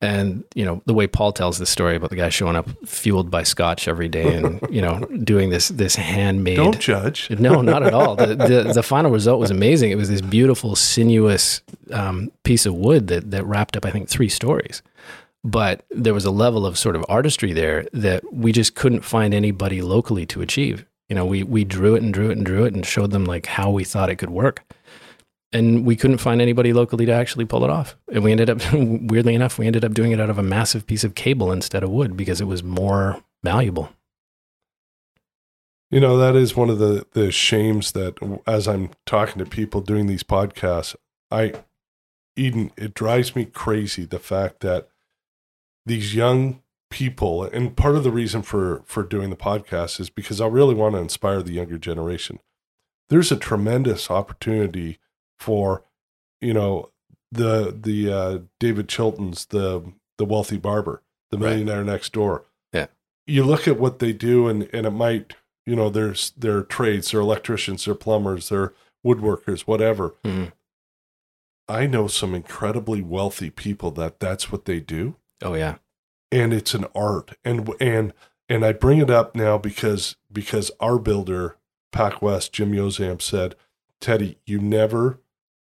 And you know the way Paul tells the story about the guy showing up fueled by scotch every day, and you know doing this this handmade. Don't judge. No, not at all. The, the the final result was amazing. It was this beautiful, sinuous um, piece of wood that that wrapped up, I think, three stories. But there was a level of sort of artistry there that we just couldn't find anybody locally to achieve. You know, we we drew it and drew it and drew it and showed them like how we thought it could work, and we couldn't find anybody locally to actually pull it off. And we ended up, weirdly enough, we ended up doing it out of a massive piece of cable instead of wood because it was more valuable. You know, that is one of the the shames that as I'm talking to people doing these podcasts, I Eden, it drives me crazy the fact that these young people and part of the reason for for doing the podcast is because I really want to inspire the younger generation. There's a tremendous opportunity for, you know, the the uh, David Chilton's the the wealthy barber, the Right. millionaire next door. Yeah. You look at what they do and and it might you know, there's their trades, they're electricians, they're plumbers, they're woodworkers, whatever. Mhm. I know some incredibly wealthy people that that's what they do, Oh yeah, and it's an art. And and and I bring it up now because because our builder, Pac West, Jim Yozam said, Teddy, you never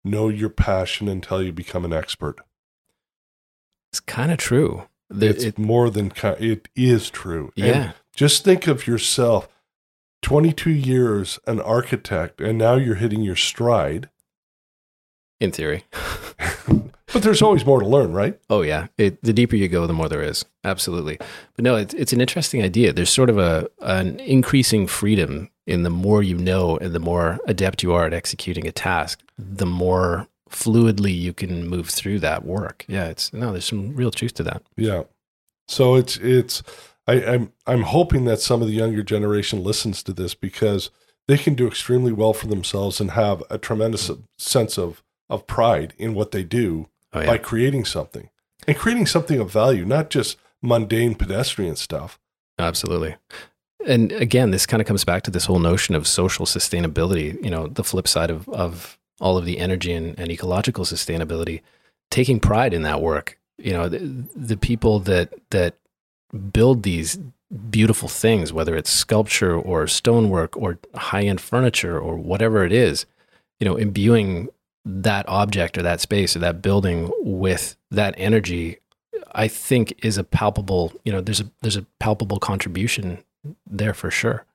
know your passion until you become an expert. it's kind of true. The- It's it- more than ki- it is true. And yeah. just think of yourself 22 years an architect and now you're hitting your stride in theory. but there's always more to learn right Oh yeah, it, the deeper you go, the more there is. Absolutely, but no, it's it's an interesting idea. There's sort of a an increasing freedom in the more you know and the more adept you are at executing a task, the more fluidly you can move through that work. Yeah, it's no, there's some real truth to that. yeah so it's it's I, i'm i'm hoping that some of the younger generation listens to this because they can do extremely well for themselves and have a tremendous sense of of pride in what they do Oh yeah, by creating something and creating something of value not just mundane pedestrian stuff Absolutely. And again, this kind of comes back to this whole notion of social sustainability, you know, the flip side of, of all of the energy and, and ecological sustainability, taking pride in that work. You know, the, the people that that build these beautiful things, whether it's sculpture or stonework or high-end furniture or whatever it is, you know, imbuing that object or that space or that building with that energy I think is a palpable, you know, there's a there's a palpable contribution there for sure.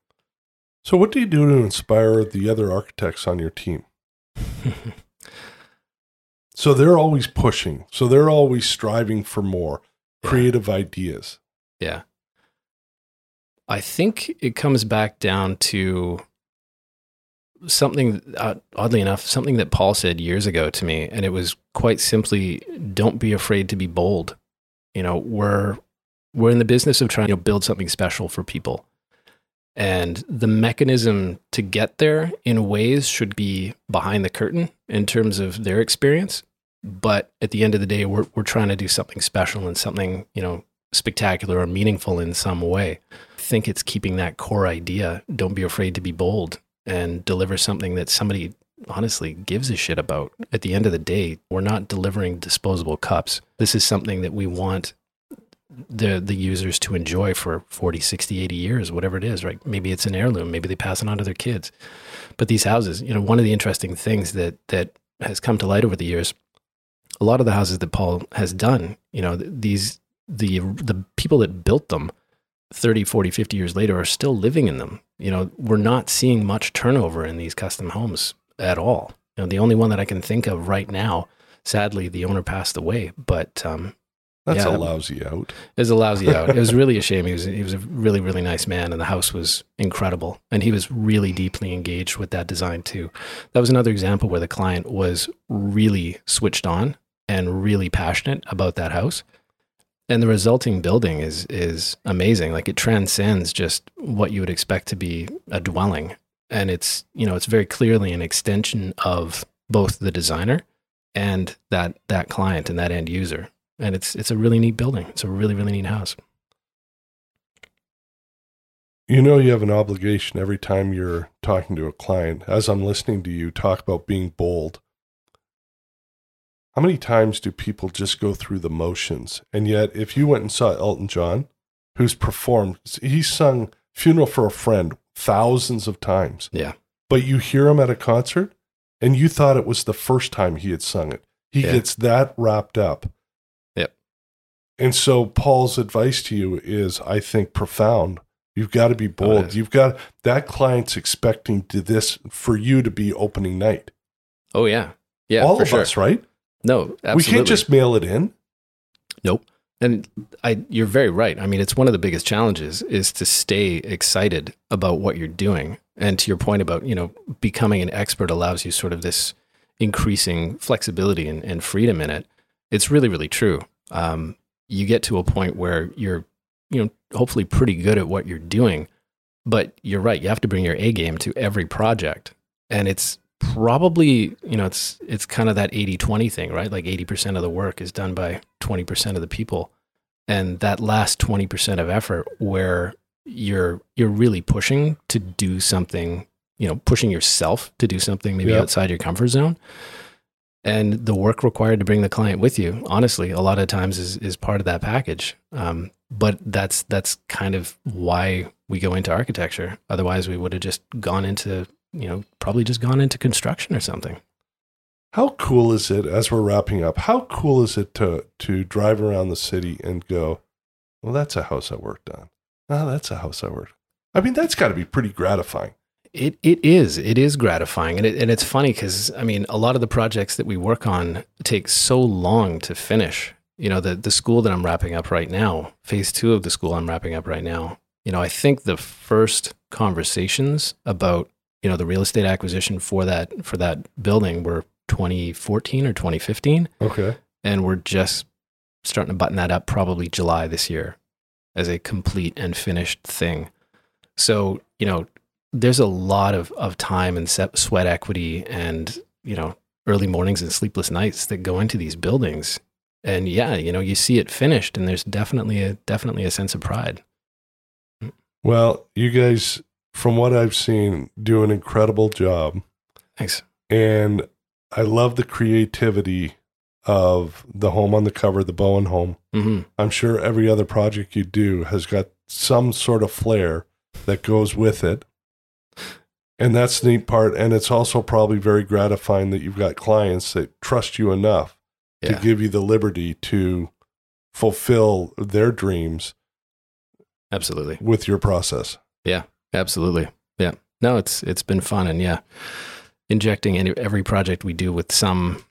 so what do you do to inspire the other architects on your team So they're always pushing. So they're always striving for more Yeah. creative ideas. yeah. I think it comes back down to something uh, oddly enough, something that Paul said years ago to me and it was quite simply don't be afraid to be bold. You know, we're we're in the business of trying to build something special for people. And the mechanism to get there in ways should be behind the curtain in terms of their experience. But at the end of the day, we're, we're trying to do something special and something, you know, spectacular or meaningful in some way. I think it's keeping that core idea. Don't be afraid to be bold and deliver something that somebody honestly gives a shit about. At the end of the day, we're not delivering disposable cups. This is something that we want the the users to enjoy for 40 60 80 years whatever it is right maybe it's an heirloom maybe they pass it on to their kids but these houses you know one of the interesting things that that has come to light over the years a lot of the houses that paul has done you know these the the people that built them 30 40 50 years later are still living in them you know we're not seeing much turnover in these custom homes at all you know the only one that i can think of right now sadly the owner passed away but um That's Yeah. a lousy out. it was a lousy out. It was really a shame. He was he was a really really nice man, and the house was incredible. And he was really deeply engaged with that design too. That was another example where the client was really switched on and really passionate about that house. And the resulting building is is amazing. Like it transcends just what you would expect to be a dwelling. and it's you know it's very clearly an extension of both the designer and that that client and that end user and it's it's a really neat building it's a really really neat house you know you have an obligation every time you're talking to a client as i'm listening to you talk about being bold how many times do people just go through the motions? And yet if you went and saw elton john who's performed he's sung funeral for a friend thousands of times. Yeah. But you hear him at a concert and you thought it was the first time he had sung it. He Yeah. gets that wrapped up. Yep. and so paul's advice to you is i think profound. You've got to be Oh, bold. you've got that client's expecting to this for you to be opening night. Oh yeah. Yeah all of sure. us right no absolutely. we can't just mail it in Nope. And I, you're very right. I mean, it's one of the biggest challenges is to stay excited about what you're doing. And to your point about, you know, becoming an expert allows you sort of this increasing flexibility and, and freedom in it. It's really, really true. Um, you get to a point where you're, you know, hopefully pretty good at what you're doing, but you're right. You have to bring your A game to every project. And it's probably, you know, it's, it's kind of that 80 20 thing, right? Like 80% of the work is done by 20% of the people. And that last 20% of effort where you're, you're really pushing to do something, you know, pushing yourself to do something maybe Yep. outside your comfort zone. And the work required to bring the client with you, honestly, a lot of times is, is part of that package. Um, but that's that's kind of why we go into architecture. Otherwise, we would have just gone into you know probably just gone into construction or something. How cool is it as we're wrapping up? How cool is it to to drive around the city and go, well, that's a house I worked on. Oh, that's a house I worked. I mean, that's got to be pretty gratifying. It it is it is gratifying and it, and it's funny because I mean a lot of the projects that we work on take so long to finish. You know the the school that I'm wrapping up right now, phase two of the school I'm wrapping up right now. You know I think the first conversations about you know the real estate acquisition for that for that building were 2014 or 2015, Okay. and we're just starting to button that up probably July this year as a complete and finished thing. So, you know, there's a lot of, of time and sweat equity and, you know, early mornings and sleepless nights that go into these buildings. And yeah, you know, you see it finished and there's definitely a definitely a sense of pride. Well, you guys, from what I've seen, do an incredible job. Thanks. And I love the creativity of the home on the cover, the Bowen home. hmm I'm sure every other project you do has got some sort of flair that goes with it. And that's the neat part. And it's also probably very gratifying that you've got clients that trust you enough Yeah. to give you the liberty to fulfill their dreams Absolutely. with your process. Absolutely. Yeah. No, it's it's been fun and yeah, injecting any, every project we do with some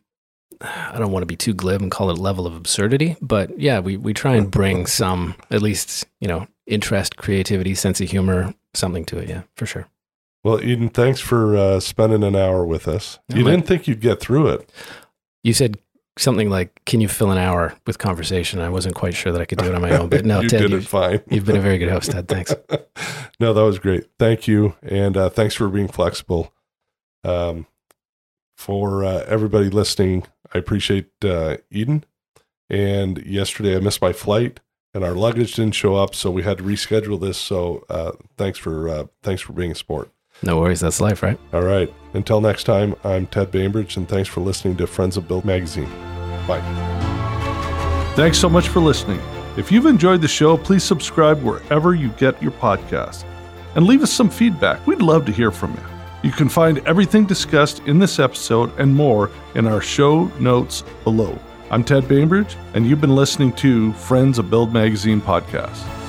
I don't want to be too glib and call it level of absurdity, but yeah, we we try and bring some at least, you know, interest, creativity, sense of humor, something to it, yeah, for sure. Well, Eden, thanks for uh, spending an hour with us. You my- didn't think you'd get through it. You said something like, "Can you fill an hour with conversation?" I wasn't quite sure that I could do it on my own, but no, you Ted, did it fine. you've been a very good host, Ted. Thanks. no, that was great. Thank you, and uh, thanks for being flexible. Um, for uh, everybody listening, I appreciate uh, Eden. And yesterday I missed my flight, and our luggage didn't show up, so we had to reschedule this. So uh, thanks for uh, thanks for being a sport. No worries, that's life, right? All right. Until next time, I'm Ted Bainbridge, and thanks for listening to Friends of Build Magazine. Bye. Thanks so much for listening. If you've enjoyed the show, please subscribe wherever you get your podcast and leave us some feedback. We'd love to hear from you. You can find everything discussed in this episode and more in our show notes below. I'm Ted Bainbridge, and you've been listening to Friends of Build Magazine podcast.